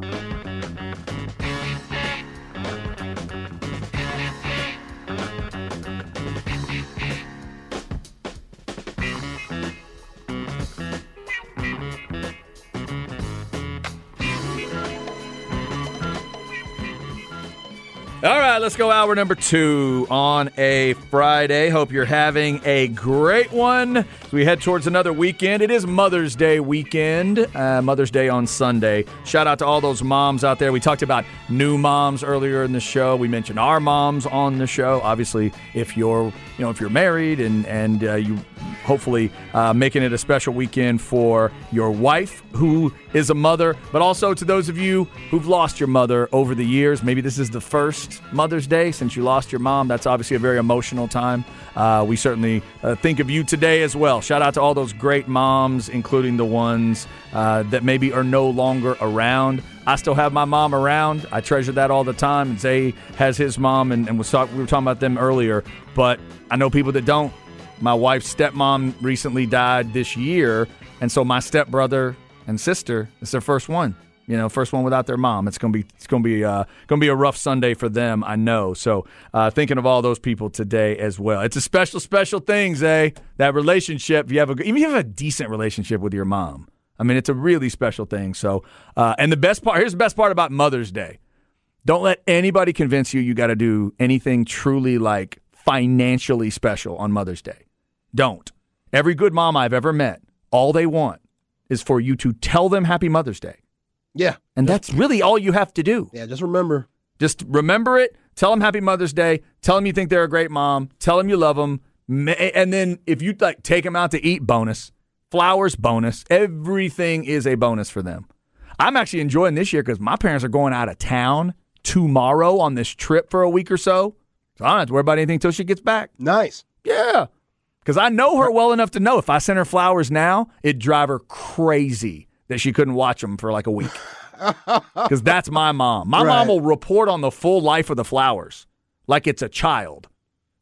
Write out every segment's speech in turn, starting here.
Thank you. All right, let's go hour number two on a Friday. Hope you're having a great one. As we head towards another weekend, it is Mother's Day weekend, uh, Mother's Day on Sunday. Shout out to all those moms out there. We talked about new moms earlier in the show. We mentioned our moms on the show. Obviously, if you're you know if you're married and and uh, you hopefully uh, making it a special weekend for your wife who is a mother, but also to those of you who've lost your mother over the years. Maybe this is the first Mother's Day since you lost your mom. That's obviously a very emotional time. Uh, we certainly uh, think of you today as well. Shout out to all those great moms, including the ones uh, that maybe are no longer around. I still have my mom around. I treasure that all the time. Zay has his mom, and, and we were talking about them earlier. But I know people that don't. My wife's stepmom recently died this year, and so my stepbrother and sister is their first one. You know, first one without their mom. It's gonna be it's gonna be uh, gonna be a rough Sunday for them. I know. So uh, thinking of all those people today as well. It's a special special thing, Zay. That relationship. If you have a even if you have a decent relationship with your mom. I mean, it's a really special thing. So, uh, and the best part here's the best part about Mother's Day. Don't let anybody convince you you got to do anything truly like financially special on Mother's Day. Don't. Every good mom I've ever met, all they want is for you to tell them Happy Mother's Day. Yeah. And that's really all you have to do. Yeah, just remember. Just remember it. Tell them Happy Mother's Day. Tell them you think they're a great mom. Tell them you love them. And then if you like take them out to eat, bonus. Flowers, bonus. Everything is a bonus for them. I'm actually enjoying this year because my parents are going out of town tomorrow on this trip for a week or so. So I don't have to worry about anything until she gets back. Nice. Yeah. Because I know her well enough to know if I send her flowers now, it'd drive her crazy that she couldn't watch them for like a week. Because that's my mom. My Right. mom will report on the full life of the flowers like it's a child.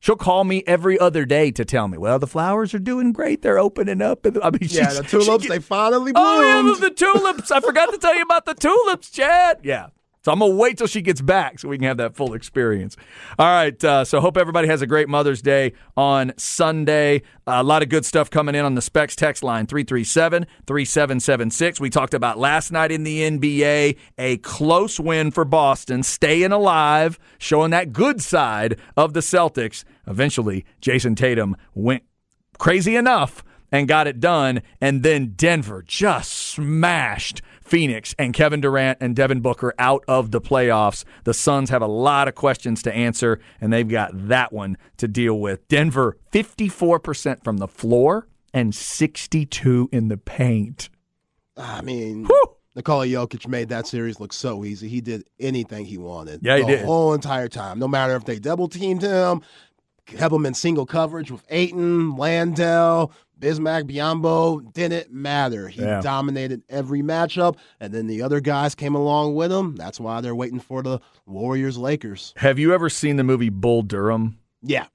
She'll call me every other day to tell me, well, the flowers are doing great. They're opening up. And I mean, Yeah, the tulips, she- they finally Oh, yeah, bloomed. the tulips. I forgot to tell you about the tulips, Chad. Yeah. So I'm going to wait till she gets back so we can have that full experience. All right. Uh, so hope everybody has a great Mother's Day on Sunday. a lot of good stuff coming in on the Specs text line 337 3776. We talked about last night in the NBA, a close win for Boston, staying alive, showing that good side of the Celtics. Eventually, Jayson Tatum went crazy enough and got it done. And then Denver just smashed Phoenix and Kevin Durant and Devin Booker out of the playoffs. The Suns have a lot of questions to answer, and they've got that one to deal with. Denver, 54% from the floor and 62 in the paint. Ah, I mean, Whew. Nikola Jokic made that series look so easy. He did anything he wanted. Yeah, he the did. whole entire time. No matter if they double teamed him, have him in single coverage with Ayton, Landale, Bismack, Biyombo, didn't matter. He Yeah. dominated every matchup, and then the other guys came along with him. That's why they're waiting for the Warriors Lakers. Have you ever seen the movie Bull Durham? Yeah.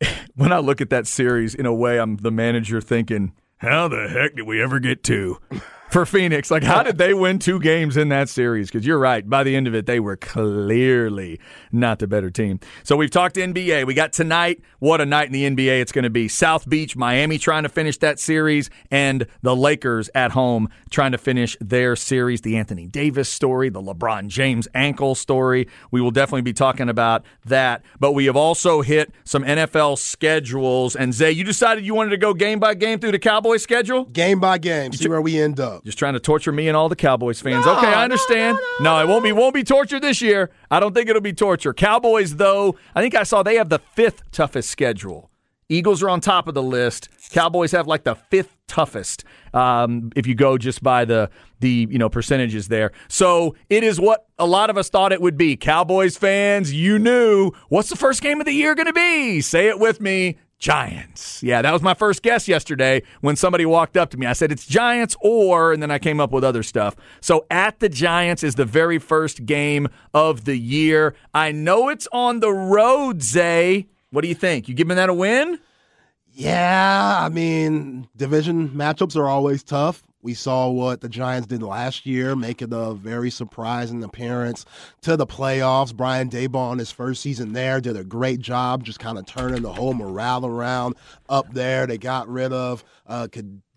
when I look at that series, in a way, I'm the manager thinking, how the heck did we ever get two? For Phoenix, like how did they win two games in that series? Because you're right, by the end of it, they were clearly not the better team. So we've talked NBA. We got tonight. What a night in the NBA it's going to be. South Beach, Miami trying to finish that series, and the Lakers at home trying to finish their series. The Anthony Davis story, the LeBron James ankle story. We will definitely be talking about that. But we have also hit some NFL schedules. And Zay, you decided you wanted to go game by game through the Cowboys schedule? Game by game, see where we end up. Just trying to torture me and all the Cowboys fans. okay, I understand. No, it won't be won't be torture this year. I don't think it'll be torture. Cowboys, though, I think I saw they have the fifth toughest schedule Eagles are on top of the list. Cowboys have like the fifth toughest um, if you go just by the the you know percentages there. So it is what a lot of us thought it would be. Cowboys fans, you knew what's the first game of the year going to be? Say it with me. Giants. Yeah, that was my first guess yesterday when somebody walked up to me. I said it's Giants or, and then I came up with other stuff. So at the Giants is the very first game of the year. I know it's on the road, Zay. What do you think? You giving that a win? Yeah, I mean, division matchups are always tough. We saw what the Giants did last year, making a very surprising appearance to the playoffs. Brian Daboll in his first season there did a great job, just kind of turning the whole morale around up there. They got rid of uh,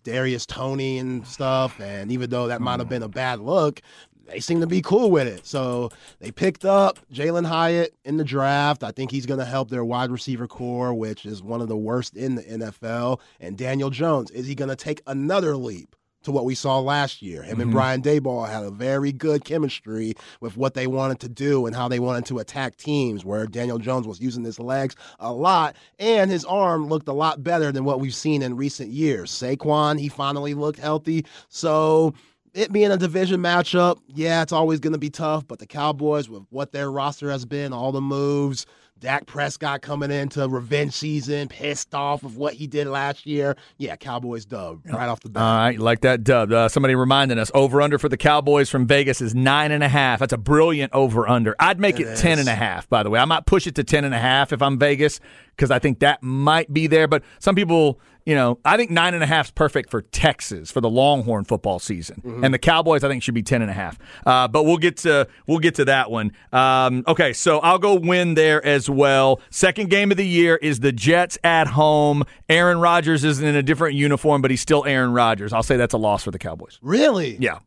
Darius Toney and stuff, and even though that might have been a bad look, they seem to be cool with it. So they picked up Jalin Hyatt in the draft. I think he's going to help their wide receiver core, which is one of the worst in the NFL. And Daniel Jones, is he going to take another leap? To what we saw last year. Him mm-hmm. and Brian Daboll had a very good chemistry with what they wanted to do and how they wanted to attack teams, where Daniel Jones was using his legs a lot and his arm looked a lot better than what we've seen in recent years. Saquon, he finally looked healthy. So it being a division matchup, yeah, it's always going to be tough. But the Cowboys, with what their roster has been, all the moves, Dak Prescott coming into revenge season, pissed off of what he did last year. Yeah, Cowboys dub right off the bat. All right, like that dub. Uh, somebody reminding us over under for the Cowboys from Vegas is nine and a half. That's a brilliant over under. I'd make it, it ten and a half. By the way, I might push it to ten and a half if I'm Vegas because I think that might be there. But some people you know, I think nine and a half is perfect for Texas for the Longhorn football season, mm-hmm. and the Cowboys I think should be ten and a half. Uh, but we'll get to we'll get to that one. Um, okay, so I'll go win there as well. Second game of the year is the Jets at home. Aaron Rodgers is in a different uniform, but he's still Aaron Rodgers. I'll say that's a loss for the Cowboys. Really? Yeah.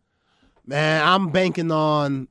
Man, I'm banking on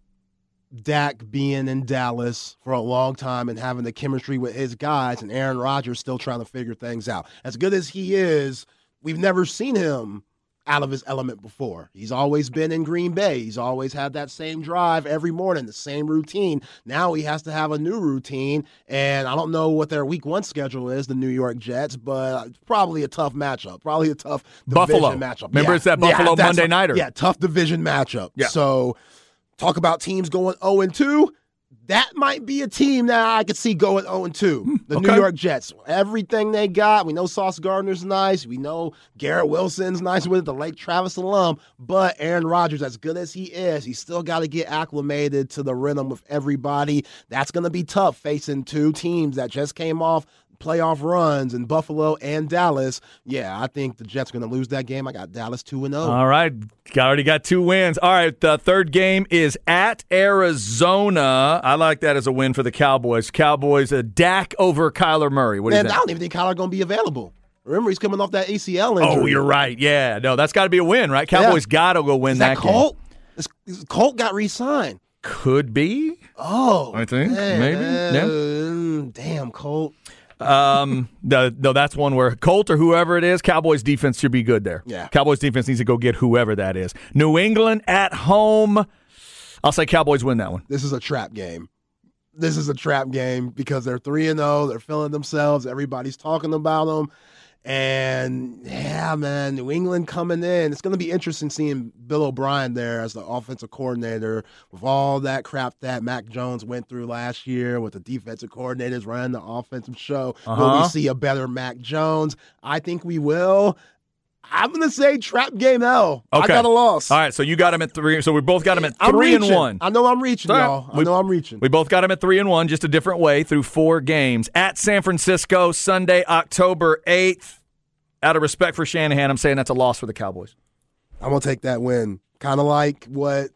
Dak being in Dallas for a long time and having the chemistry with his guys, and Aaron Rodgers still trying to figure things out. As good as he is, we've never seen him out of his element before. He's always been in Green Bay. He's always had that same drive every morning, the same routine. Now he has to have a new routine, and I don't know what their week one schedule is, the New York Jets, but probably a tough matchup. Probably a tough Buffalo matchup. Remember, yeah. it's that Buffalo yeah, Monday nighter. Yeah, tough division matchup. Yeah. So Talk about teams going 0 and 2. That might be a team that I could see going 0 and 2. Hmm, the okay. New York Jets. Everything they got. We know Sauce Gardner's nice. We know Garrett Wilson's nice with it, the Lake Travis alum. But Aaron Rodgers, as good as he is, he's still got to get acclimated to the rhythm with everybody. That's going to be tough facing two teams that just came off playoff runs in Buffalo and Dallas, yeah, I think the Jets are going to lose that game. I got Dallas 2 and 0. All right. I already got two wins. All right. The third game is at Arizona. I like that as a win for the Cowboys. Cowboys, a Dak over Kyler Murray. What Man, I don't even think Kyler going to be available. Remember, he's coming off that ACL injury. Oh, you're right. Yeah. No, that's got to be a win, right? Cowboys yeah. got to go win is that, that Colt? Game. Colt got re signed. Could be. Oh. I think. Man. Maybe. Yeah. Damn, Colt. Um, the, no, that's one where Colt or whoever it is, Cowboys defense should be good there. Yeah. Cowboys defense needs to go get whoever that is. New England at home. I'll say Cowboys win that one. This is a trap game. This is a trap game because they're 3 and 0, they're feeling themselves, everybody's talking about them. And yeah, man, New England coming in. It's going to be interesting seeing Bill O'Brien there as the offensive coordinator with all that crap that Mac Jones went through last year with the defensive coordinators running the offensive show. Uh-huh. Will we uh-huh. see a better Mac Jones? I think we will. I'm gonna say trap game L. Okay. I got a loss. All right, so you got him at three. So we both got him at 3 and one. I know I'm reaching, right. y'all. I we, know I'm reaching. We both got him at three and one, just a different way through four games at San Francisco Sunday, October eighth. Out of respect for Shanahan, I'm saying that's a loss for the Cowboys. I'm gonna take that win. Kind of like what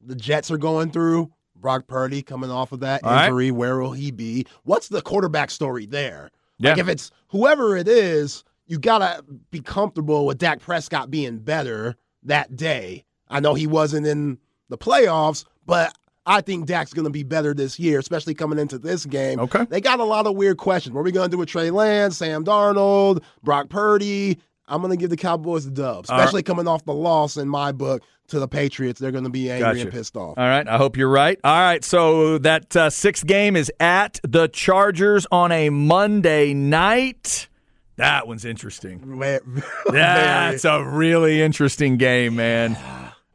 the Jets are going through. Brock Purdy coming off of that All injury. Right. Where will he be? What's the quarterback story there? Yeah. Like if it's whoever it is, you gotta be comfortable with Dak Prescott being better that day. I know he wasn't in the playoffs, but I think Dak's going to be better this year, especially coming into this game. Okay. They got a lot of weird questions. What are we going to do with Trey Lance, Sam Darnold, Brock Purdy? I'm going to give the Cowboys the dub, especially coming off the loss in my book to the Patriots. They're going to be angry Gotcha. and pissed off. All right. I hope you're right. All right. So that uh, sixth game is at the Chargers on a Monday night. That one's interesting. That's a really interesting game, man.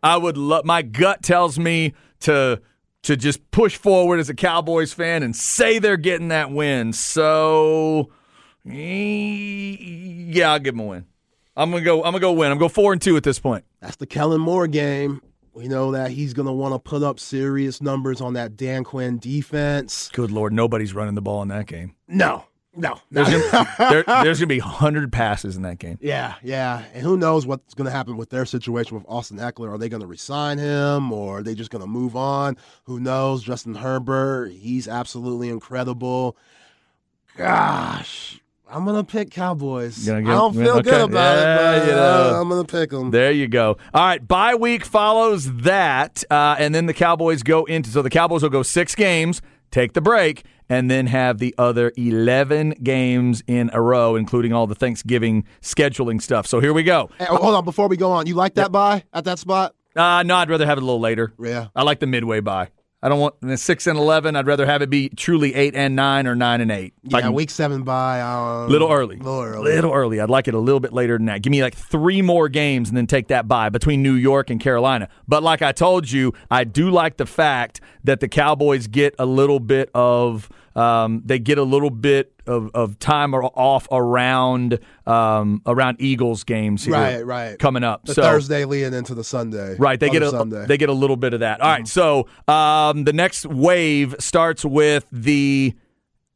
I would love. My gut tells me to to just push forward as a Cowboys fan and say they're getting that win. So, yeah, I'll give them a win. I'm gonna go. I'm gonna go win. I'm gonna go four and two at this point. That's the Kellen Moore game. We know that he's going to want to put up serious numbers on that Dan Quinn defense. Good lord, nobody's running the ball in that game. No, no. There's gonna, there, there's gonna be hundred passes in that game. Yeah, yeah. And who knows what's going to happen with their situation with Austin Ekeler? Are they going to resign him or are they just going to move on? Who knows? Justin Herbert, he's absolutely incredible. Gosh, I'm going to pick Cowboys. Gonna I don't feel okay. good about Yeah, it, but you know. uh, I'm going to pick them. There you go. All right, bye week follows that, uh, and then the Cowboys go into. So the Cowboys will go six games, take the break, and then have the other eleven games in a row, including all the Thanksgiving scheduling stuff. So here we go. Hey, hold on, before we go on, you like that buy at that spot? Uh, no, I'd rather have it a little later. Yeah. I like the midway bye. I don't want the six and eleven. I'd rather have it be truly eight and nine or nine and eight. If Yeah, can- week seven buy. Um, Little early. Little early. Little early. I'd like it a little bit later than that. Give me like three more games and then take that bye between New York and Carolina. But like I told you, I do like the fact that the Cowboys get a little bit of um, they get a little bit of, of time off around um, around Eagles games here Right, right. coming up. The so Thursday leading into the Sunday. Right, they get a Sunday. they get a little bit of that. All right, so um, the next wave starts with the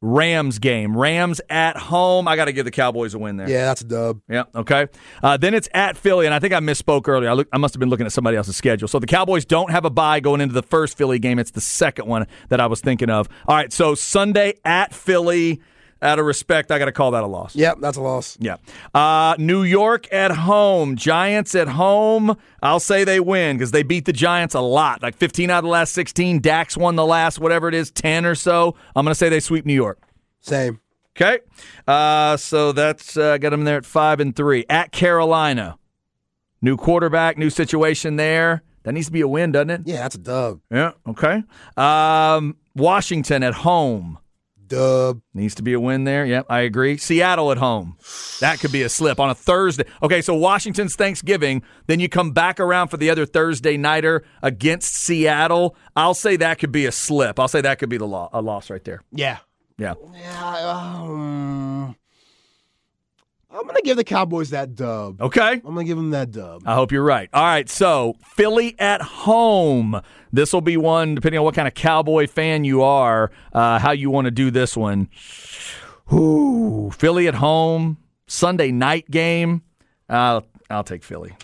Rams game. Rams at home. I got to give the Cowboys a win there. yeah, that's a dub. Yeah. Okay. Uh, then it's at Philly, and I think I misspoke earlier. I, look, I must have been looking at somebody else's schedule. So the Cowboys don't have a bye going into the first Philly game. It's the second one that I was thinking of. All right. So Sunday at Philly. Out of respect, I got to call that a loss. Yep, that's a loss. Yeah. Uh, New York at home. Giants at home. I'll say they win because they beat the Giants a lot. Like 15 out of the last 16. Dak's won the last, whatever it is, 10 or so. I'm going to say they sweep New York. Same. Okay. Uh, so that's uh, got them there at 5 and 3. At Carolina. New quarterback, new situation there. That needs to be a win, doesn't it? Yeah, that's a dub. Yeah. Okay. Um, Washington at home. Dub. Needs to be a win there. Yep, I agree. Seattle at home. That could be a slip on a Thursday. Okay, so Washington's Thanksgiving. Then you come back around for the other Thursday nighter against Seattle. I'll say that could be a slip. I'll say that could be the lo- a loss right there. Yeah. Yeah. Yeah. Um, I'm gonna give the Cowboys that dub. Okay. I'm gonna give them that dub. I hope you're right. All right, so Philly at home. This will be one, depending on what kind of Cowboy fan you are, uh, how you want to do this one. Ooh, Philly at home, Sunday night game. Uh, I'll take Philly.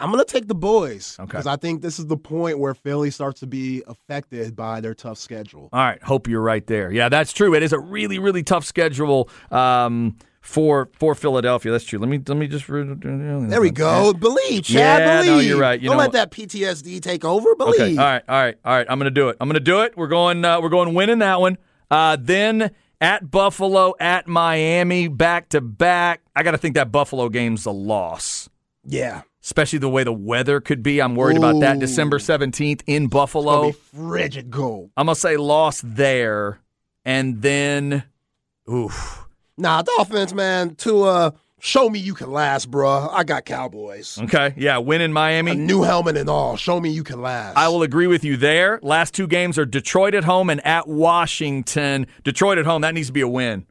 I'm gonna take the boys Okay. because I think this is the point where Philly starts to be affected by their tough schedule. All right, hope you're right there. Yeah, that's true. It is a really, really tough schedule um, for for Philadelphia. That's true. Let me let me just. There There we go. Believe, Chad. Yeah, no, you're right. You Don't know let what? that PTSD take over. Believe. Okay. All right. All right. All right. I'm going to do it. I'm going to do it. We're going. Uh, we're going winning that one. Uh, then at Buffalo, at Miami, back to back. I got to think that Buffalo game's a loss, Yeah. especially the way the weather could be. I'm worried about that. December 17th in Gonna Buffalo. be frigid cold. I'm gonna say loss there, and then, oof. Nah, Dolphins, man. To uh, show me you can last, bruh. I got Cowboys. Okay. Yeah. Win in A Miami. new helmet and all. Show me you can last. I will agree with you there. Last two games are Detroit at home and at Washington. Detroit at home, that needs to be a win.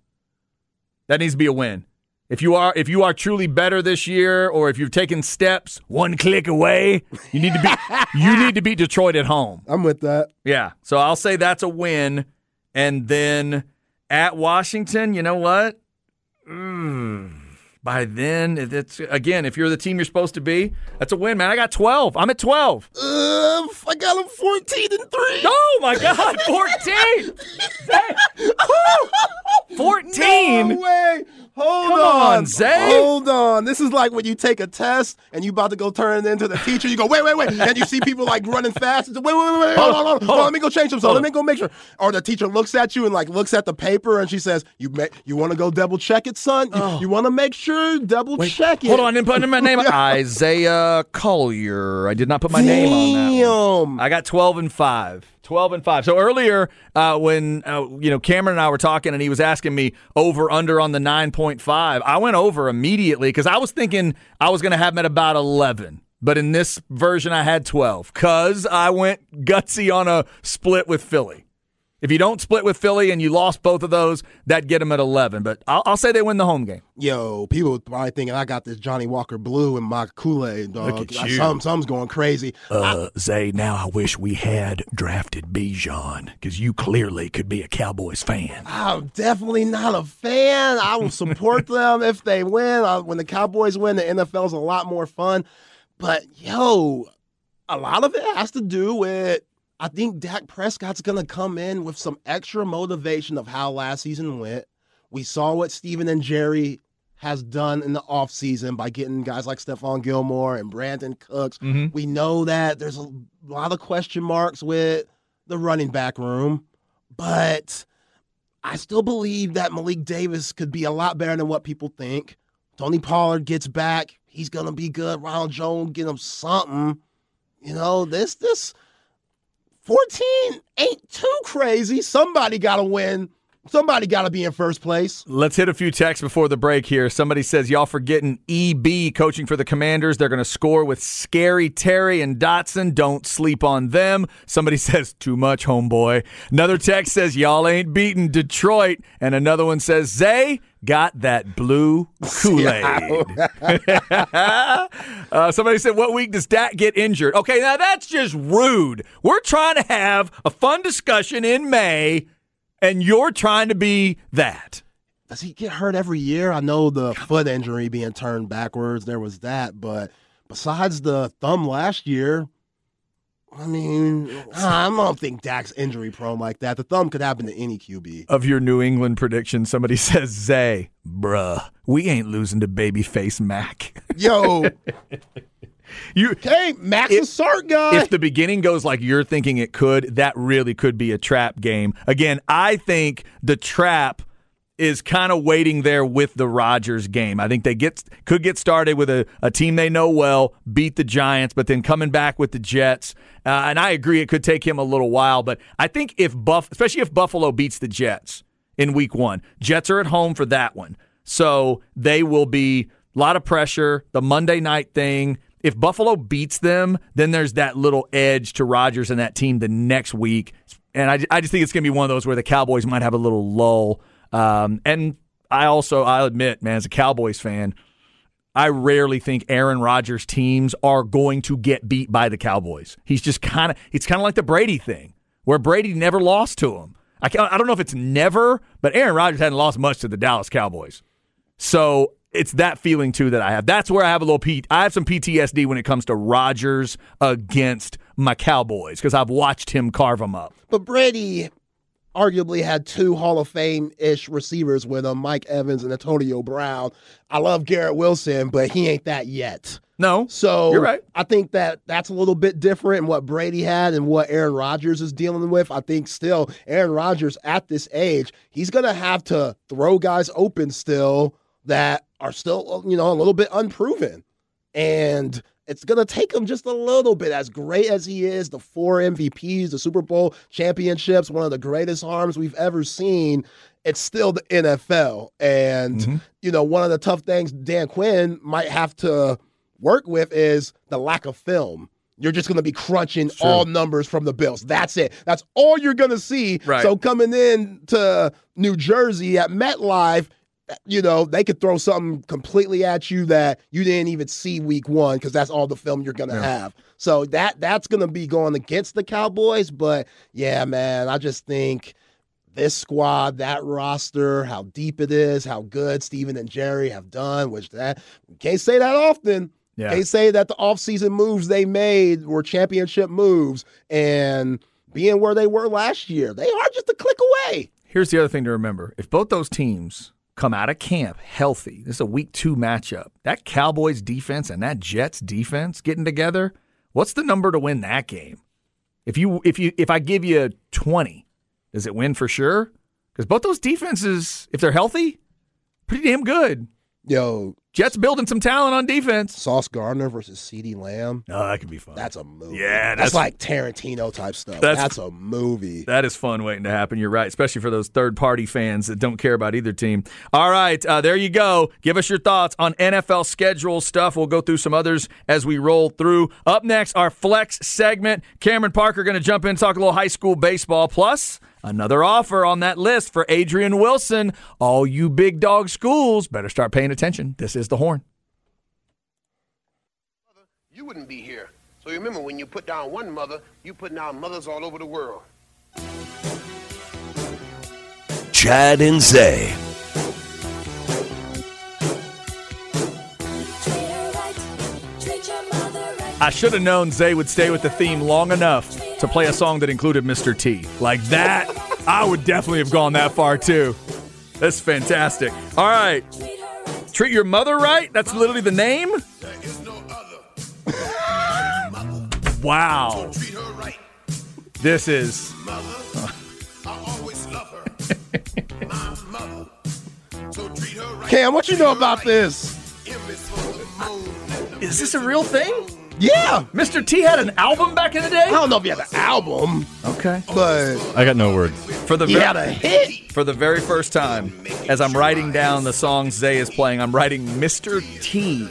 That needs to be a win. If you are if you are truly better this year or if you've taken steps one click away, you need to be you need to beat Detroit at home. I'm with that. Yeah. So I'll say that's a win. And then at Washington, you know what? Mm, by then, it's again, if you're the team you're supposed to be, that's a win, man. I got 12. I'm at 12. Uh, I got them 14 and 3. Oh my God, 14! 14! No way. Hold Come on, on, Zay. This is like when you take a test and you about to go turn it into the teacher. You go, wait, wait, wait, and you see people like running fast. And say, wait, wait, wait, wait, hold on, hold on, hold on. Let me go change some. So let me go make sure. Or the teacher looks at you and like looks at the paper and she says, "You may, you want to go double check it, son? You, oh. you want to make sure double check it." Hold on, I didn't put in my name. Isaiah Collier. I did not put my name on that. one. I got 12 and 5. 12 and 5. So earlier, uh, when uh, you know Cameron and I were talking and he was asking me over under on the 9.5, I went over immediately because I was thinking I was going to have him at about 11. But in this version, I had 12 because I went gutsy on a split with Philly. If you don't split with Philly and you lost both of those, that'd get them at 11. But I'll, I'll say they win the home game. Yo, people probably thinking I got this Johnnie Walker Blue in my Kool Aid, dog. Look at you. Some, some's going crazy. Uh, Zay, now I wish we had drafted Bijan because you clearly could be a Cowboys fan. I'm definitely not a fan. I will support them if they win. Uh, when the Cowboys win, the NFL's a lot more fun. But yo, a lot of it has to do with I think Dak Prescott's going to come in with some extra motivation of how last season went. We saw what Stephen and Jerry has done in the offseason by getting guys like Stephon Gilmore and Brandin Cooks. Mm-hmm. We know that there's a lot of question marks with the running back room, but I still believe that Malik Davis could be a lot better than what people think. Tony Pollard gets back, he's gonna be good. Ronald Jones get him something. You know, this this 14 ain't too crazy. Somebody gotta win. Somebody gotta be in first place. Let's hit a few texts before the break here. Somebody says, Y'all forgetting EB coaching for the Commanders. They're going to score with Scary Terry and Dotson. Don't sleep on them. Somebody says, Too much, homeboy. Another text says, Y'all ain't beating Detroit. And another one says, Zay got that blue Kool Aid. uh, somebody said, What week does Dak get injured? Okay, now that's just rude. We're trying to have a fun discussion in May, and you're trying to be that. Does he get hurt every year? I know the foot injury being turned backwards, there was that, but besides the thumb last year, I mean, I don't think Dak's injury prone like that. The thumb could happen to any QB. of your New England prediction, somebody says, Zay, bruh, we ain't losing to babyface Mac. Yo, you hey, Max If- a Sart guy. if the beginning goes like you're thinking it could, that really could be a trap game. Again, I think the trap is kind of waiting there with the Rodgers game. I think they get could get started with a, a team they know well, beat the Giants, but then coming back with the Jets. Uh, and I agree, it could take him a little while. But I think if Buff, especially if Buffalo beats the Jets in Week One, Jets are at home for that one, so they will be a lot of pressure. The Monday night thing. If Buffalo beats them, then there's that little edge to Rodgers and that team the next week. And I, I just think it's going to be one of those where the Cowboys might have a little lull. Um, and I also, I'll admit, man, as a Cowboys fan, I rarely think Aaron Rodgers' teams are going to get beat by the Cowboys. He's just kind of, it's kind of like the Brady thing, where Brady never lost to him. I, I don't know if it's never, but Aaron Rodgers hadn't lost much to the Dallas Cowboys. So it's that feeling too that I have. That's where I have a little P. I have some PTSD when it comes to Rodgers against my Cowboys because I've watched him carve them up. But Brady arguably had two Hall of Fame ish receivers with him, Mike Evans and Antonio Brown. I love Garrett Wilson, but he ain't that yet. No, So You're right. I think that that's a little bit different in what Brady had and what Aaron Rodgers is dealing with. I think still Aaron Rodgers at this age, he's going to have to throw guys open still that are still, you know, a little bit unproven. And it's going to take him just a little bit. As great as he is, the four MVPs, the Super Bowl championships, one of the greatest arms we've ever seen. It's still the NFL. And, mm-hmm. you know, one of the tough things Dan Quinn might have to work with is the lack of film. You're just going to be crunching all numbers from the Bills. That's it. That's all you're going to see. Right. So coming in to New Jersey at MetLife, you know, they could throw something completely at you that you didn't even see week one because that's all the film you're gonna have. So that that's gonna be going against the Cowboys. But yeah, man, I just think this squad, that roster, how deep it is, how good Stephen and Jerry have done, which that can't say that often. Yeah. Can't say that the offseason moves they made were championship moves and being where they were last year. They are just a click away. Here's the other thing to remember: if both those teams come out of camp healthy. This is a week two matchup. That Cowboys defense and that Jets defense getting together. What's the number to win that game? If you if you if I give you twenty, does it win for sure? Because both those defenses, if they're healthy, pretty damn good. Yo, Jets building some talent on defense. Sauce Gardner versus CeeDee Lamb. Oh, that could be fun. That's a movie. Yeah, that's, that's- like Tarantino type stuff. That's- That's, a movie. That is fun waiting to happen. You're right, especially for those third party fans that don't care about either team. All right, uh, there you go. Give us your thoughts on NFL schedule stuff. We'll go through some others as we roll through. Up next, our flex segment. Cameron Parker going to jump in, talk a little high school baseball. Plus, another offer on that list for Adrian Wilson. All you big dog schools better start paying attention. This is the horn. you wouldn't be here. So remember, when you put down one mother, you put down mothers all over the world. Chad and Zay. I should have known Zay would stay with the theme long enough to play a song that included Mr. T. Like that, I would definitely have gone that far too. That's fantastic. All right. Treat your mother right? That's literally the name? wow. Treat her right, This is. I always love her. My mother. So treat her right. Cam, what you know about this? M is for the moon. Is this a real thing? Yeah. Mr. T had an album back in the day. I don't know if he had an album, Okay. but I got no words. For the he ver- had a hit. for the very first time, as I'm writing down the songs Zay is playing, I'm writing Mr. T.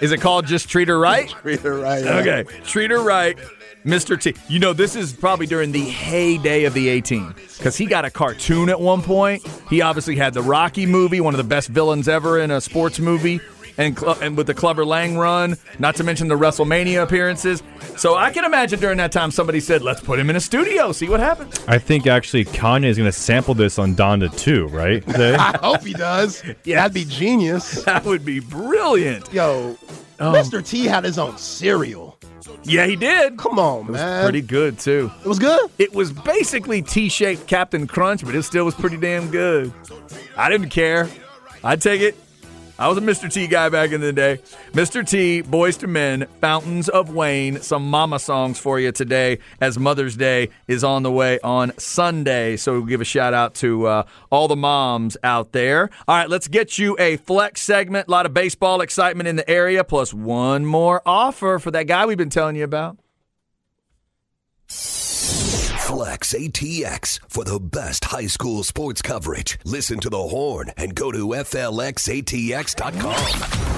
Is it called Just Treat Her Right? Treat her right. Okay. Treat her right, Mr. T. You know, this is probably during the heyday of the A team because he got a cartoon at one point. He obviously had the Rocky movie, one of the best villains ever in a sports movie. And, cl- and with the Clubber Lang run, not to mention the WrestleMania appearances. So I can imagine during that time somebody said, let's put him in a studio, see what happens. I think actually Kanye is going to sample this on Donda too, right? Zay? I hope he does. Yeah, that'd be genius. That would be brilliant. Yo, oh. Mr. T had his own cereal. Yeah, he did. Come on, man. Pretty good, too. it was good. It was basically T-shaped Captain Crunch, but it still was pretty damn good. I didn't care. I'd take it. I was a Mr. T guy back in the day. Mr. T, Boyz II Men, Fountains of Wayne, some mama songs for you today as Mother's Day is on the way on Sunday. So we'll give a shout out to uh, all the moms out there. All right, let's get you a flex segment. A lot of baseball excitement in the area, plus one more offer for that guy we've been telling you about. Flex ATX for the best high school sports coverage. Listen to the horn and go to FLXATX.com.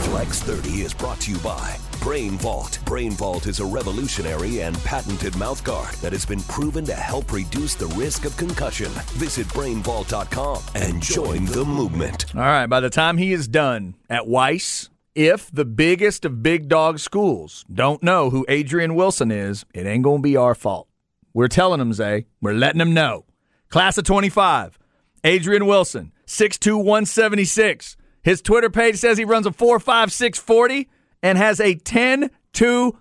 Flex 30 is brought to you by Brain Vault. Brain Vault is a revolutionary and patented mouthguard that has been proven to help reduce the risk of concussion. Visit brainvault.com and join the movement. All right, by the time he is done at Weiss, if the biggest of big dog schools don't know who Adrian Wilson is, it ain't going to be our fault. We're telling them, Zay. We're letting them know. Class of 25, Adrian Wilson, 6'2", 176. His Twitter page says he runs a 4.56 40 and has a 10-2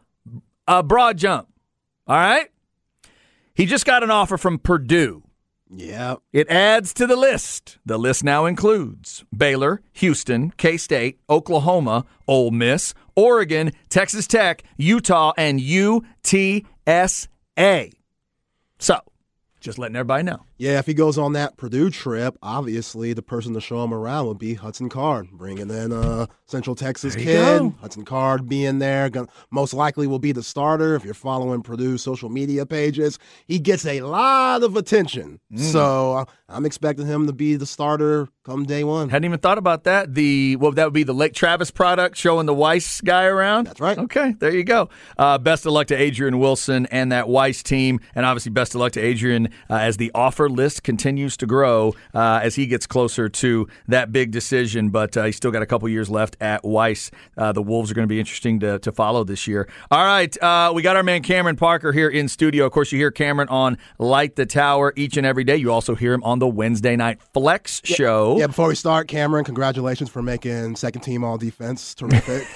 uh, broad jump. All right? He just got an offer from Purdue. Yeah. It adds to the list. The list now includes Baylor, Houston, K State, Oklahoma, Ole Miss, Oregon, Texas Tech, Utah, and UTSA. So, just letting everybody know. Yeah, if he goes on that Purdue trip, obviously the person to show him around would be Hudson Card, bringing in a Central Texas kid. go. Hudson Card being there, gon- most likely will be the starter. If you're following Purdue's social media pages, he gets a lot of attention. Mm. So uh, I'm expecting him to be the starter come day one. Hadn't even thought about that. The well, that would be the Lake Travis product showing the Weiss guy around. That's right. Okay, there you go. Uh, best of luck to Adrian Wilson and that Weiss team, and obviously best of luck to Adrian uh, as the offer list continues to grow uh, as he gets closer to that big decision. But uh, he's still got a couple years left at Weiss. Uh, the Wolves are going to be interesting to, to follow this year. All right, uh, we got our man Cameron Parker here in studio. Of course, you hear Cameron on Light the Tower each and every day. You also hear him on the Wednesday night Flex show. Yeah, before we start, Cameron, congratulations for making second team all defense. Terrific.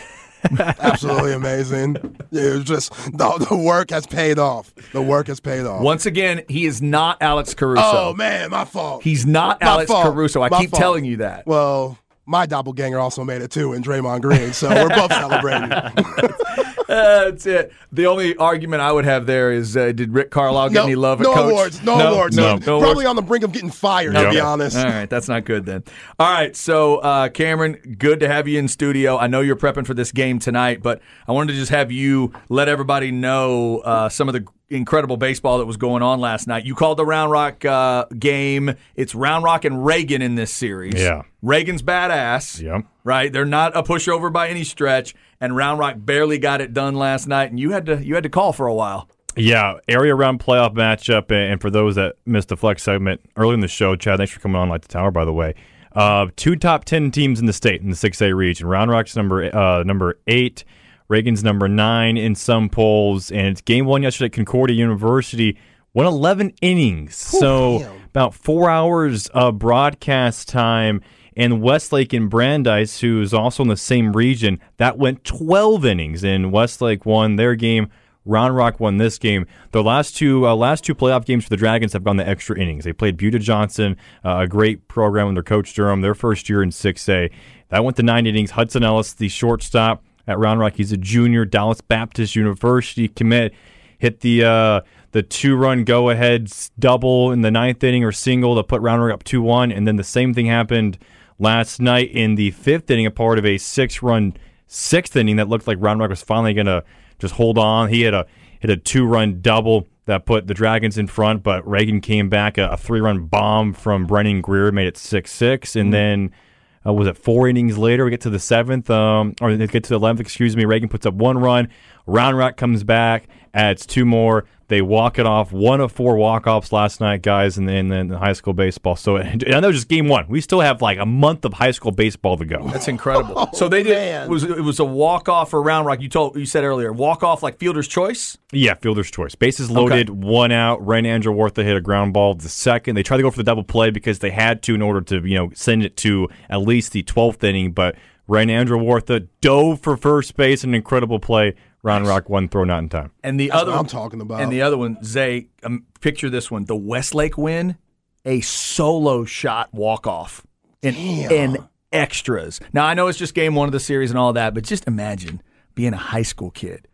Absolutely amazing. It was just the, the work has paid off. The work has paid off. Once again, he is not Alex Caruso. oh man, my fault. He's not My Alex fault. Caruso. I My keep fault. telling you that. Well, my doppelganger also made it too in Draymond Green, so we're both celebrating. That's it. The only argument I would have there is uh, did Rick Carlisle get no, any love no at coach? awards. No, no awards. No, He's no Probably awards. on the brink of getting fired, to Yep. be honest. All right, that's not good then. All right, so uh, Cameron, good to have you in studio. I know you're prepping for this game tonight, but I wanted to just have you let everybody know uh, some of the incredible baseball that was going on last night. You called the Round Rock uh, game. It's Round Rock and Reagan in this series. Yeah. Reagan's badass. Yep. Right, they're not a pushover by any stretch, and Round Rock barely got it done last night, and you had to you had to call for a while. Yeah, area round playoff matchup. And for those that missed the flex segment early in the show, Chad, thanks for coming on Light the Tower, by the way. Uh, two top 10 teams in the state in the 6A region. Round Rock's number, uh, number eight, Reagan's number nine in some polls. And it's game one yesterday at Concordia University. Won 11 innings. so about four hours of broadcast time. And Westlake and Brandeis, who's also in the same region, that went 12 innings. And Westlake won their game. Round Rock won this game. The last two uh, last two playoff games for the Dragons have gone the extra innings. They played Buda Johnson, uh, a great program under Coach Durham, their first year in 6A. That went to nine innings. Hudson Ellis, the shortstop at Round Rock, he's a junior, Dallas Baptist University commit, hit the uh, the two run go ahead double in the ninth inning or single to put Round Rock up two one, and then the same thing happened last night in the fifth inning, a part of a six run sixth inning that looked like Round Rock was finally going to just hold on. He had a hit a two run double that put the Dragons in front, but Reagan came back a, a three run bomb from Brennan Greer made it six six, and then. Uh, was it four innings later? We get to the seventh, um, or they get to the eleventh. Excuse me. Reagan puts up one run. Round Rock comes back, adds two more. They walk it off. One of four walk offs last night, guys, in the, in in high school baseball. So and I know just game one. We still have like a month of high school baseball to go. That's incredible. Oh, so they did man. it was it was a walk off for Round Rock. You told you said earlier walk off like fielder's choice. Yeah, fielder's choice. Bases loaded, one out. Ryan Andrew Wartha hit a ground ball the second. They tried to go for the double play because they had to in order to, you know, send it to at least the 12th inning. But Ryan Andrew Wartha uh, dove for first base, an incredible play. Round Rock one throw not in time. And the other what I'm one- talking about. And the other one, Zay, um, picture this one: the Westlake win, a solo shot walk off in in extras. Now I know it's just game one of the series and all that, but just imagine being a high school kid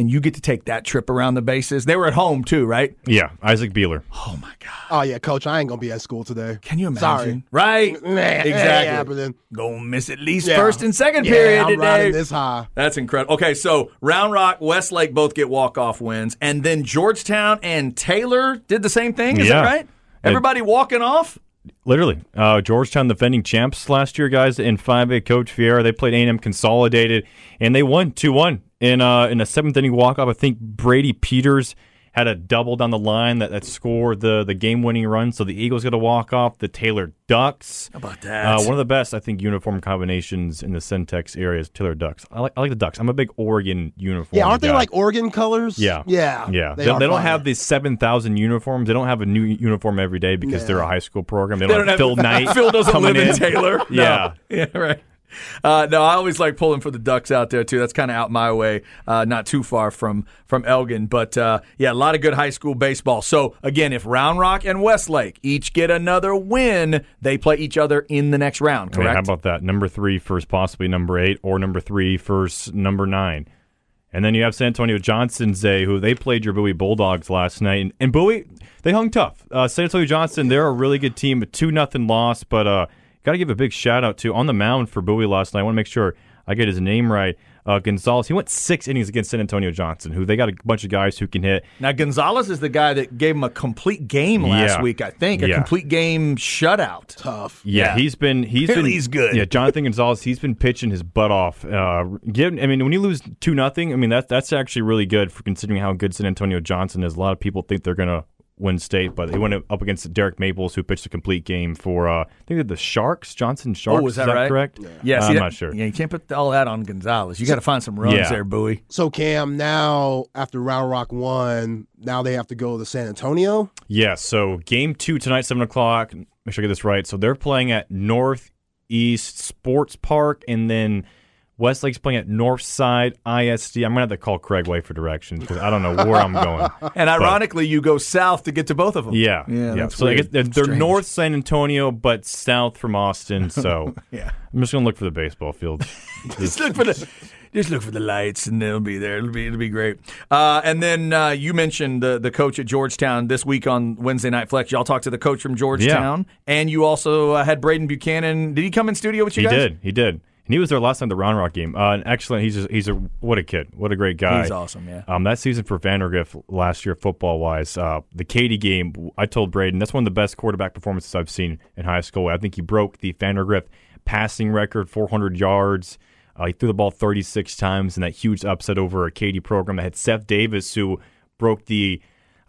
and you get to take that trip around the bases. They were at home too, right? Yeah, Isaac Beeler. Oh my god! Oh yeah, coach, I ain't gonna be at school today. Can you imagine? Sorry. Right? Nah, it ain't exactly. happening. Gonna miss at least Yeah. first and second Yeah, period I'm today. riding this high. That's incredible. Okay, so Round Rock, Westlake both get walk off wins, and then Georgetown and Taylor did the same thing. Is Yeah. that right? Everybody walking off. Literally, uh, Georgetown defending champs last year, guys. In 5A, Coach Fiera, they played A&M consolidated, and they won 2-1 in uh, in a seventh inning walk off. I think Brady Peters had a double down the line that, that scored the the game winning run. So the Eagles got a walk off. The Taylor Ducks. How about that? Uh, one of the best, I think, uniform combinations in the Centex area is Taylor Ducks. I like I like the Ducks. I'm a big Oregon uniform. Yeah, aren't they like Oregon colors? Yeah. yeah, Yeah, they, are they don't have these seven thousand uniforms. They don't have a new uniform every day because they're a high school program. They They don't, have Phil Knight. Phil doesn't live in, in. Taylor. No. Yeah. yeah, right. Uh, no, I always like pulling for the Ducks out there too. That's kind of out my way, uh, not too far from from Elgin. But uh, yeah, a lot of good high school baseball. So again, if Round Rock and Westlake each get another win, they play each other in the next round. Correct? how about that? Number three first, possibly number eight, or number three first, number nine. And then you have San Antonio Johnson, Zay, who they played your Bowie Bulldogs last night. And, and Bowie, they hung tough. Uh, San Antonio Johnson, they're a really good team, a 2 nothing loss. But uh, got to give a big shout out to on the mound for Bowie last night. I want to make sure I get his name right. Uh, Gonzalez, he went six innings against San Antonio Johnson, who they got a bunch of guys who can hit. Now Gonzalez is the guy that gave him a complete game last Yeah. week. I think a Yeah. complete game shutout. tough. Yeah, Yeah. he's been he's been he's good. Yeah, Jonathan Gonzalez, he's been pitching his butt off. Uh, give, I mean, when you lose two nothing, I mean that's that's actually really good for considering how good San Antonio Johnson is. A lot of people think they're gonna win state, but they went up against Derek Maples, who pitched a complete game for uh, I think they're the Sharks, Johnson Sharks. Oh, is that right? correct? Yeah, see I'm that- not sure. Yeah, you can't put all that on Gonzalez. You got to find some runs Yeah. there, Bowie. So Cam, now after Round Rock won, now they have to go to San Antonio. Yeah, so game two tonight, seven o'clock. Make sure I get this right. So they're playing at Northeast Sports Park, and then Westlake's playing at Northside ISD. I'm gonna have to call Craig Way for directions because I don't know where I'm going. And ironically, you go south to get to both of them. Yeah, yeah. That's so I weird. guess they're, they're north San Antonio, but south from Austin. So Yeah. I'm just gonna look for the baseball field. just look for the just look for the lights and they'll be there. It'll be it'll be great. Uh, and then uh, you mentioned the the coach at Georgetown this week on Wednesday Night Flex. Y'all talked to the coach from Georgetown, and you also uh, had Braden Buchanan. Did he come in studio with you he guys? He did, he did, and he was there last time the Round Rock game. Uh, an excellent. He's just, he's a what a kid, what a great guy. He's awesome, yeah. Um, that season for Vandegrift last year, football wise, uh, the Katy game. I told Braden that's one of the best quarterback performances I've seen in high school. I think he broke the Vandegrift passing record, 400 yards. Uh, he threw the ball 36 times in that huge upset over a Katy program that had Seth Davis, who broke the.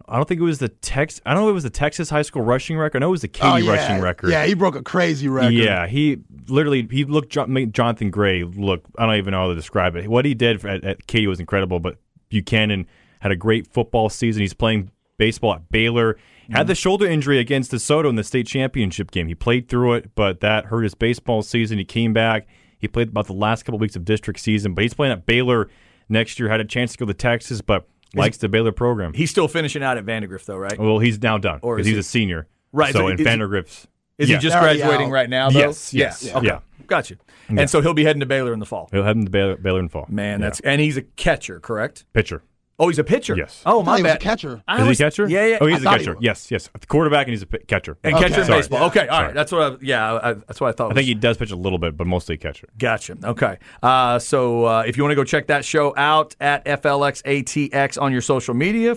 I don't think it was the Tex. I don't know if it was the Texas high school rushing record. I know it was the Katy Oh, yeah. rushing record. Yeah, he broke a crazy record. Yeah, he literally he looked Johnathan Gray look. I don't even know how to describe it. What he did at, at Katy was incredible. But Buchanan had a great football season. He's playing baseball at Baylor. Had mm-hmm. the shoulder injury against DeSoto in the state championship game. He played through it, but that hurt his baseball season. He came back. He played about the last couple weeks of district season, but he's playing at Baylor next year. Had a chance to go to Texas, but likes the Baylor program. He's still finishing out at Vandegrift, though, right? well, he's now done Or because is he's he- a senior. Right, So, so in is he- Vandegrift's. Is yeah. he just Already graduating out. right now? Though? Yes, yes, Yeah. Okay. yeah. Got you. And so he'll be heading to Baylor in the fall. He'll head into Baylor, Baylor in fall. Man, Yeah. that's and he's a catcher, correct? pitcher. Oh, he's a pitcher. Yes. Oh, my thought he was a bad. catcher. I Is was- he a catcher? Yeah, yeah. Oh, he's a thought he catcher. was. Yes, yes. The quarterback and he's a catcher. and Okay. catcher in Sorry. baseball. Okay, all right. Sorry. That's what. I, yeah, I, that's what I thought. I think he does pitch a little bit, but mostly catcher. Gotcha. Okay. Uh, so uh, if you want to go check that show out at FLXATX on your social media,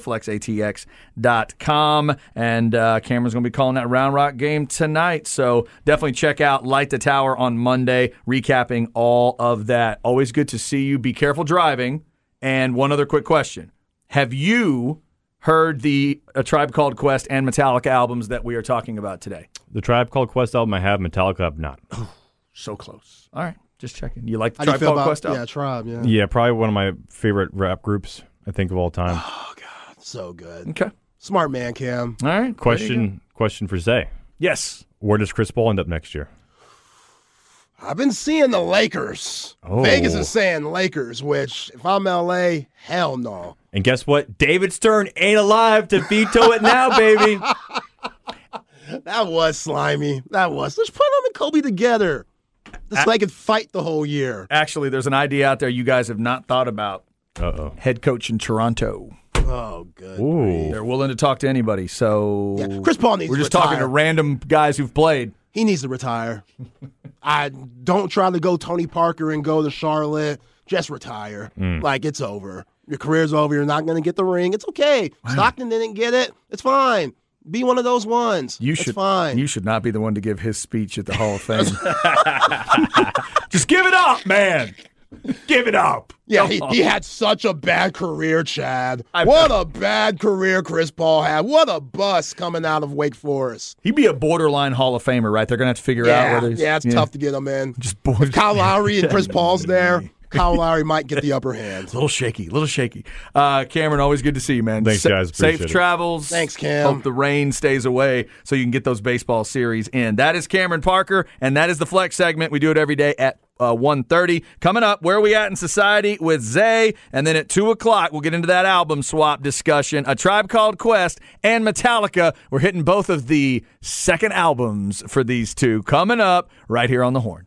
flexatx.com. And uh, Cameron's going to be calling that Round Rock game tonight. So definitely check out Light the Tower on Monday, recapping all of that. Always good to see you. Be careful driving. And one other quick question Have you heard the A Tribe Called Quest and Metallica albums that we are talking about today? The Tribe Called Quest album I have, Metallica I have not. So close. All right. Just checking. You like the How do you Tribe feel Called about Quest album? yeah, Tribe? Yeah, Yeah, probably one of my favorite rap groups I think of all time. Oh God. So good. Okay. Smart man, Cam. All right. There you go. Question question for Zay. Yes. Where does Chris Paul end up next year? I've been seeing the Lakers. Oh. Vegas is saying Lakers, which if I'm LA, hell no. And guess what? David Stern ain't alive to veto it now, baby. That was slimy. That was. Let's put him and Kobe together. Just so they could fight the whole year. Actually, there's an idea out there you guys have not thought about. Uh oh. Head coach in Toronto. Oh, good. Ooh. They're willing to talk to anybody. So Yeah, Chris Paul needs we're to just talking to random guys who've played. He needs to retire. I don't try to go Tony Parker and go to Charlotte. Just retire. Mm. Like it's over. Your career's over. You're not going to get the ring. It's okay. Stockton didn't get it. It's fine. Be one of those ones. You it's should fine. You should not be the one to give his speech at the Hall of Fame. just give it up, man. Give it up. yeah, he, he had such a bad career, Chad. I- what a bad career Chris Paul had. What a bust coming out of Wake Forest. He'd be a borderline Hall of Famer, right? They're gonna have to figure out Yeah, whether he's, yeah, it's tough to get him in. Just bored. Kyle Lowry and Chris Paul's there. Kyle Lowry might get the upper hand. A little shaky, a little shaky. Uh, Cameron, always good to see you, man. Thanks, Sa- guys. Safe it. travels. Thanks, Cam. Hope the rain stays away so you can get those baseball series in. That is Cameron Parker, and that is the Flex segment. We do it every day at uh, 1.30. Coming up, where are we at in society with Zay? And then at 2 o'clock, we'll get into that album swap discussion. A Tribe Called Quest and Metallica. We're hitting both of the second albums for these two. Coming up right here on the horn.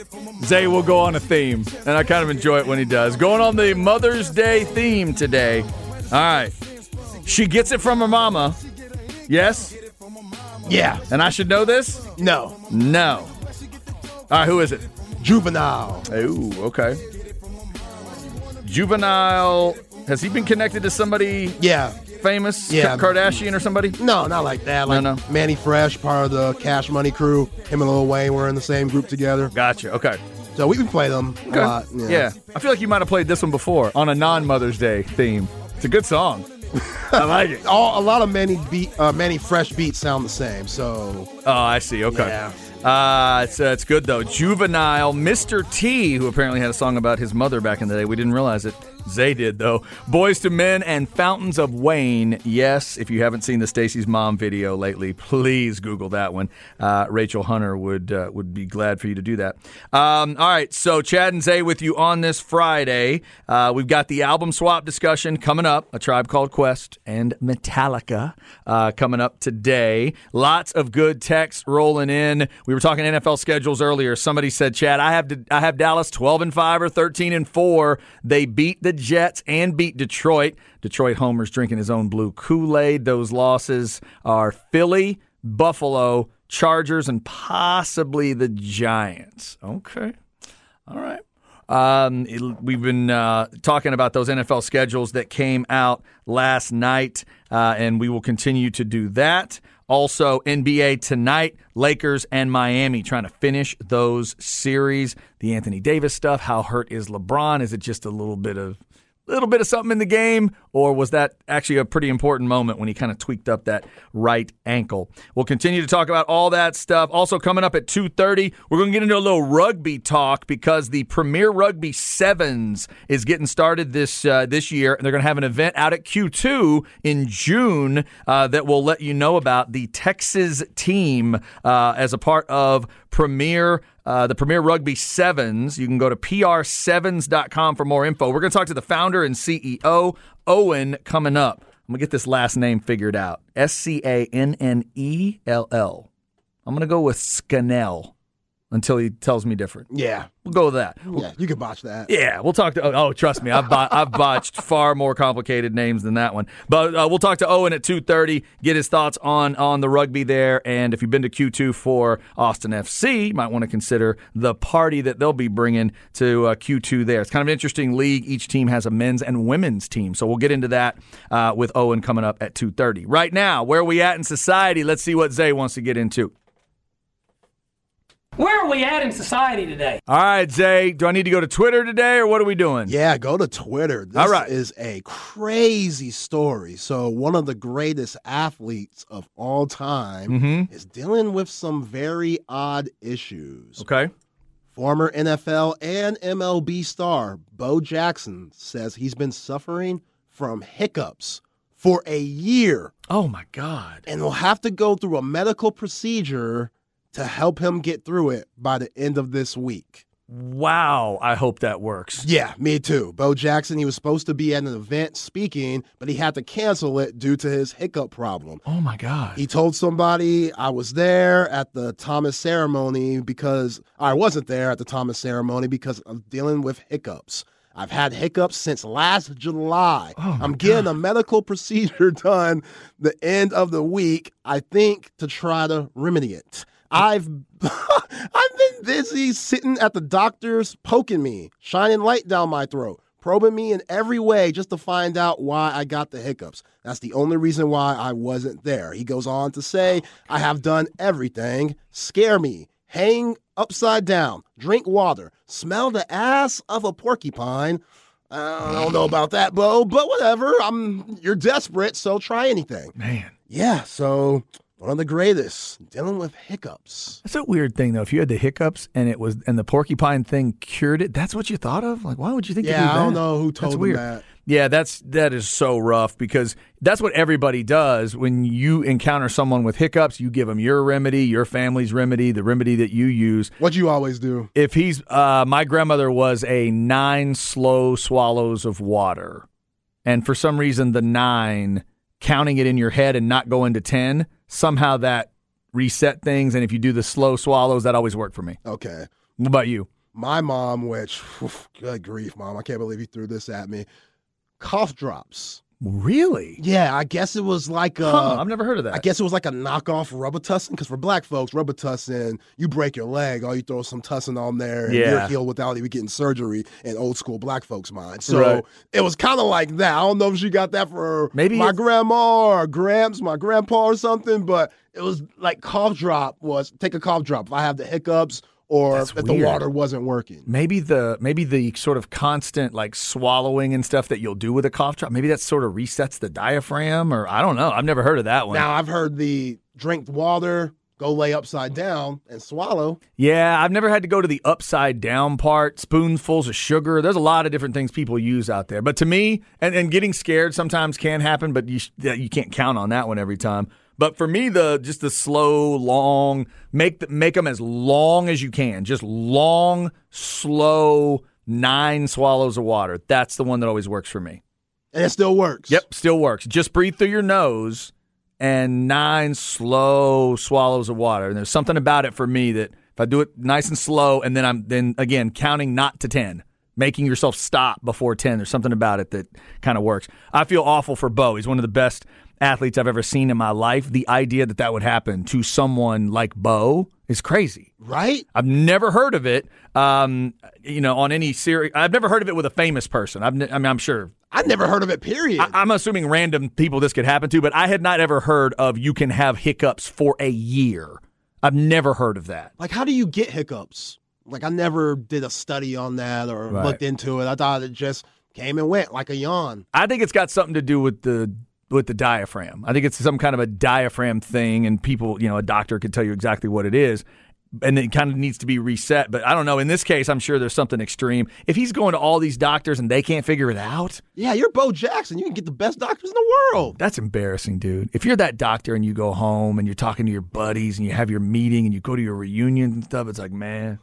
Zay will go on a theme, and I kind of enjoy it when he does. Going on the Mother's Day theme today. All right. She gets it from her mama. Yes? Yeah. And I should know this? No. No. All right, who is it? Juvenile. Oh, okay. Juvenile. Has he been connected to somebody? Yeah. Famous Yeah. Ka- Kardashian or somebody? No, not like that. Like no. Mannie Fresh, part of the Cash Money crew. Him and Lil Wayne were in the same group together. Gotcha. Okay. So we can play them Okay. a lot. Yeah. I feel like you might have played this one before on a non Mother's Day theme. It's a good song. I like it. All, a lot of Mannie beat, uh, Mannie Fresh beats sound the same. So Oh, I see. Okay. Yeah. Uh, it's, uh, it's good, though. Juvenile, Mr. T, who apparently had a song about his mother back in the day. We didn't realize it. Zay did, though. Boyz II Men and Fountains of Wayne. Yes, if you haven't seen the Stacy's Mom video lately, please Google that one. Uh, Rachel Hunter would uh, would be glad for you to do that. Um, all right, so Chad and Zay with you on this Friday. Uh, we've got the album swap discussion coming up. A Tribe Called Quest and Metallica uh, coming up today. Lots of good texts rolling in. We were talking NFL schedules earlier. Somebody said, "Chad, I have to, I have Dallas twelve and five or thirteen and four. They beat the Jets and beat Detroit. Detroit homers drinking his own blue Kool Aid. Those losses are Philly, Buffalo, Chargers, and possibly the Giants. Okay, all right." Um, it- we've been uh, talking about those NFL schedules that came out last night, uh, and we will continue to do that. Also, NBA tonight, Lakers and Miami trying to finish those series. The Anthony Davis stuff. How hurt is LeBron? Is it just a little bit of little bit of something in the game, or was that actually a pretty important moment when he kind of tweaked up that right ankle? We'll continue to talk about all that stuff. Also coming up at 2.30, we're going to get into a little rugby talk because the Premier Rugby Sevens is getting started this uh, this year, and they're going to have an event out at Q2 in June uh, that will let you know about the Texas team uh, as a part of Premier uh, the Premier Rugby Sevens. You can go to pr7s.com for more info. We're going to talk to the founder and CEO, Owen, coming up. I'm going to get this last name figured out S C A N N E L L. I'm going to go with Scannell until he tells me different. yeah, We'll go with that. yeah, you can botch that. Yeah, we'll talk to. Oh, trust me, I've bo- I've botched far more complicated names than that one. But uh, we'll talk to Owen at two thirty. Get his thoughts on on the rugby there, and if you've been to Q two for Austin FC, you might want to consider the party that they'll be bringing to uh, Q two there. It's kind of an interesting league. Each team has a men's and women's team, so we'll get into that uh, with Owen coming up at two thirty. Right now, where are we at in society? Let's see what Zay wants to get into. Where are we at in society today? All right, Zay, do I need to go to Twitter today, or what are we doing? Yeah, go to Twitter. This All right. is a crazy story. So, one of the greatest athletes of all time Mm-hmm. is dealing with some very odd issues. Okay. Former NFL and MLB star Bo Jackson says he's been suffering from hiccups for a year Oh my God. and will have to go through a medical procedure to help him get through it by the end of this week. Wow, I hope that works. Yeah, me too. Bo Jackson, he was supposed to be at an event speaking, but he had to cancel it due to his hiccup problem. Oh my God. He told somebody I was there at the Thomas ceremony because I wasn't there at the Thomas ceremony because of dealing with hiccups. I've had hiccups since last July. Oh I'm getting a medical procedure done the end of the week, I think, to try to remedy it. I've I've been busy sitting at the doctor's poking me, shining light down my throat, probing me in every way just to find out why I got the hiccups. That's the only reason why I wasn't there. He goes on to say, I have done everything. Scare me, hang upside down, drink water, smell the ass of a porcupine. Uh, I don't know about that, Bo, but whatever. I'm you're desperate, so try anything. Man. Yeah, so one of the greatest dealing with hiccups. That's a weird thing though. If you had the hiccups and it was and the porcupine thing cured it, that's what you thought of? Like why would you think do Yeah, that? I don't know who told weird. that. Yeah, that's that is so rough because that's what everybody does when you encounter someone with hiccups. You give them your remedy, your family's remedy, the remedy that you use. What you always do? If he's, uh, my grandmother was a nine slow swallows of water, and for some reason the nine, counting it in your head and not going to ten, somehow that reset things. And if you do the slow swallows, that always worked for me. Okay. What about you? My mom, which oof, good grief, mom, I can't believe you threw this at me. Cough drops. Really? Yeah, I guess it was like a. Huh, I've never heard of that. I guess it was like a knockoff Robitussin because for black folks, Robitussin, you break your leg, all you throw some tussin on there, and Yeah. you're healed without even getting surgery in old school black folks' mind. So Right. it was kind of like that. I don't know if she got that for Maybe my grandma or Gramps, my grandpa or something, but it was like cough drop was take a cough drop if I have the hiccups or That's if the water wasn't working. maybe the maybe the sort of constant like swallowing and stuff that you'll do with a cough drop. Maybe that sort of resets the diaphragm, or I don't know. I've never heard of that one. Now I've heard the drink water, go lay upside down and swallow. Yeah, I've never had to go to the upside down part, spoonfuls of sugar. There's a lot of different things people use out there. But to me, and, and getting scared sometimes can happen, but you, you can't count on that one every time. But for me, the just the slow, long, make the, make them as long as you can. Just long, slow, nine swallows of water. That's the one that always works for me. And it still works. Yep, still works. Just breathe through your nose and nine slow swallows of water. And there's something about it for me that if I do it nice and slow and then I'm then again counting not to 10, making yourself stop before 10, there's something about it that kind of works. I feel awful for Bo. He's one of the best athletes I've ever seen in my life. The idea that that would happen to someone like Bo is crazy. Right? I've never heard of it, um, you know, on any series. I've never heard of it with a famous person. I've, ne- I mean, I'm sure I've never heard of it, period. I- I'm assuming random people this could happen to, but I had not ever heard of you can have hiccups for a year. I've never heard of that. like, how do you get hiccups? Like, I never did a study on that or Right. looked into it. I thought it just came and went like a yawn. I think it's got something to do with the with the diaphragm. I think it's some kind of a diaphragm thing, and people, you know, a doctor could tell you exactly what it is. And it kind of needs to be reset. But I don't know. In this case, I'm sure there's something extreme. If he's going to all these doctors and they can't figure it out, Yeah, you're Bo Jackson. You can get the best doctors in the world. That's embarrassing, dude. If you're that doctor and you go home and you're talking to your buddies and you have your meeting and you go to your reunion and stuff, it's like, man,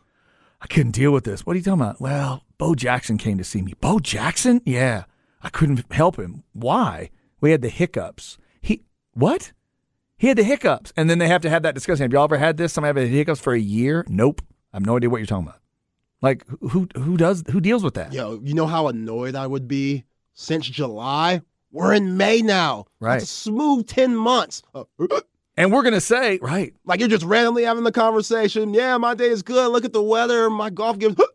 I couldn't deal with this. What are you talking about? Well, Bo Jackson came to see me. Bo Jackson? Yeah. I couldn't help him. Why? We had the hiccups. He what? He had the hiccups. And then they have to have that discussion. Have y'all ever had this? Somebody had hiccups for a year? Nope. I have no idea what you're talking about. Like who who does who deals with that? Yo, you know how annoyed I would be since July? We're in May now. Right. That's a smooth 10 months. Uh, And we're gonna say, right, like you're just randomly having the conversation. Yeah, my day is good. Look at the weather. My golf game.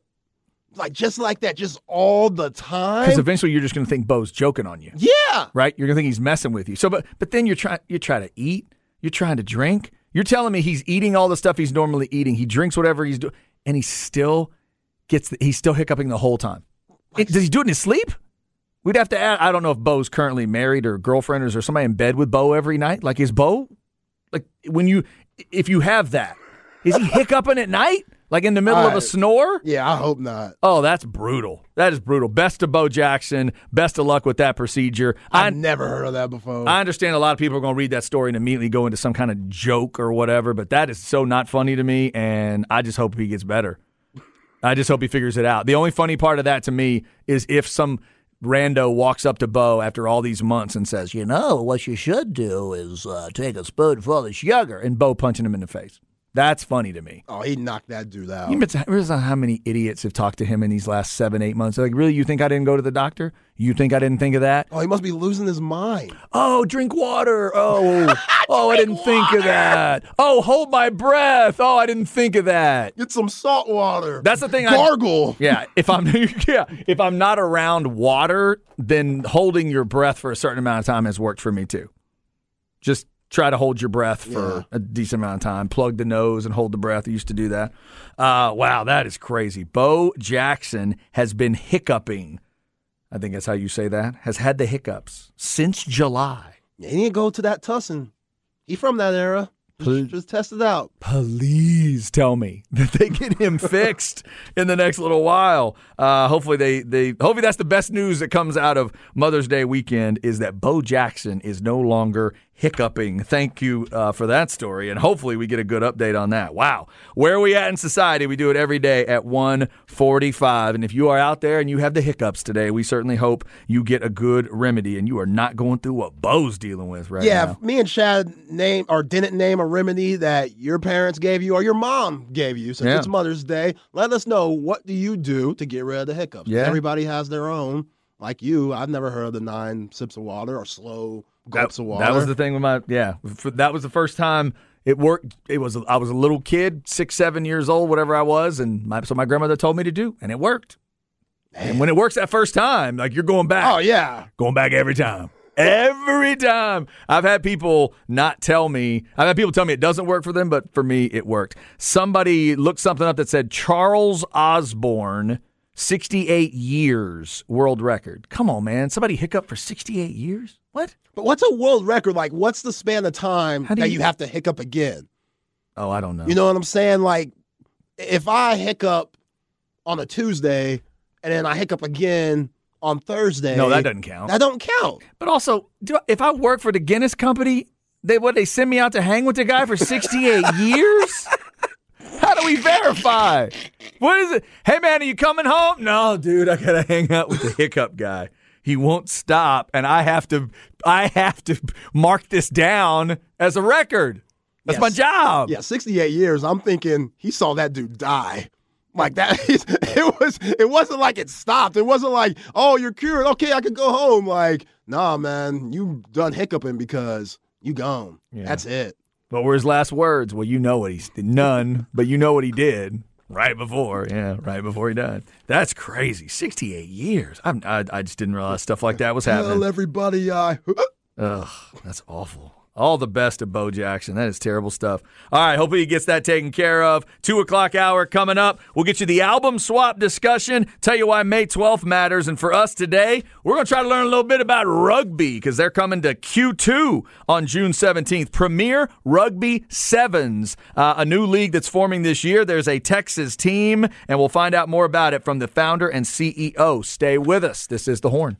Like just like that, just all the time. because eventually you're just gonna think Bo's joking on you. yeah. right? You're gonna think he's messing with you. So, but but then you're trying you try to eat, you're trying to drink. You're telling me he's eating all the stuff he's normally eating. He drinks whatever he's doing, and he still gets the, he's still hiccuping the whole time. It- does he do it in his sleep? We'd have to add. I don't know if Bo's currently married or girlfriend or is there somebody in bed with Bo every night. Like is Bo like when you if you have that, is he hiccuping at night? Like in the middle of a snore? Yeah, I hope not. Oh, that's brutal. That is brutal. Best to Bo Jackson. Best of luck with that procedure. I I've never heard of that before. I understand a lot of people are going to read that story and immediately go into some kind of joke or whatever, but that is so not funny to me, and I just hope he gets better. I just hope he figures it out. The only funny part of that to me is if some rando walks up to Bo after all these months and says, "You know, what you should do is uh, take a spoonful of sugar," and Bo punching him in the face. That's funny to me. oh, he knocked that dude out. You realize how many idiots have talked to him in these last seven, eight months? Like, really, you think I didn't go to the doctor? You think I didn't think of that? oh, he must be losing his mind. Oh, drink water. Oh, oh, I didn't think of that. Oh, hold my breath. Oh, I didn't think of that. Get some salt water. That's the thing. I, Gargle. yeah, if I'm yeah, if I'm not around water, then holding your breath for a certain amount of time has worked for me too. Just try to hold your breath for Yeah. a decent amount of time. Plug the nose and hold the breath. I used to do that. Uh, wow, that is crazy. Bo Jackson has been hiccuping. I think that's how you say that. Has had the hiccups since July. Yeah, he didn't go to that Tussin. He from that era. Just, just test it out. please tell me that they get him fixed in the next little while. Uh, hopefully they they hopefully that's the best news that comes out of Mother's Day weekend is that Bo Jackson is no longer hiccuping. Thank you uh, for that story, and hopefully we get a good update on that. Wow, where are we at in society? We do it every day at one forty-five, and if you are out there and you have the hiccups today, we certainly hope you get a good remedy and you are not going through what Bo's dealing with right yeah, now. if me and Chad name or didn't name a remedy that your parents gave you or your mom gave you since Yeah. it's Mother's Day, let us know what do you do to get rid of the hiccups. Yeah. Everybody has their own like you, I've never heard of the nine sips of water or slow gulps that, of water. that was the thing with my yeah. For, that was the first time it worked. It was I was a little kid, six, seven years old, whatever I was, and my, so my grandmother told me to do, and it worked. And when it works that first time, like you're going back. oh yeah. going back every time. Every time. I've had people not tell me, I've had people tell me it doesn't work for them, but for me, it worked. Somebody looked something up that said Charles Osborne, 68 years world record. Come on, man. Somebody hiccup for 68 years? What? But what's a world record? Like, what's the span of time How that you- you have to hiccup again? Oh, I don't know. You know what I'm saying? Like, if I hiccup on a Tuesday and then I hiccup again on Thursday, no, that doesn't count. That don't count. But also, do, if I work for the Guinness Company, they what they send me out to hang with the guy for 68 years? How do we verify? What is it? Hey man, are you coming home? No, dude, I gotta hang out with the hiccup guy. He won't stop, and I have to I have to mark this down as a record. That's Yes. my job. Yeah, 68 years. I'm thinking he saw that dude die. Like that, it was. It wasn't like it stopped. It wasn't like, oh, you're cured. Okay, I could go home. Like, nah, man, you done hiccuping because you gone. Yeah. That's it. What were his last words? Well, you know what he's none, but you know what he did right before. Yeah, right before he died. That's crazy. Sixty-eight years. I'm, I I just didn't realize stuff like that was happening. Tell everybody I. Ugh, that's awful. All the best of Bo Jackson. That is terrible stuff. All right, hopefully he gets that taken care of. Two o'clock hour coming up. We'll get you the album swap discussion. Tell you why May 12th matters. And for us today, we're going to try to learn a little bit about rugby because they're coming to Q2 on June 17th. Premier Rugby Sevens, uh, a new league that's forming this year. There's a Texas team, and we'll find out more about it from the founder and CEO. Stay with us. This is The Horn.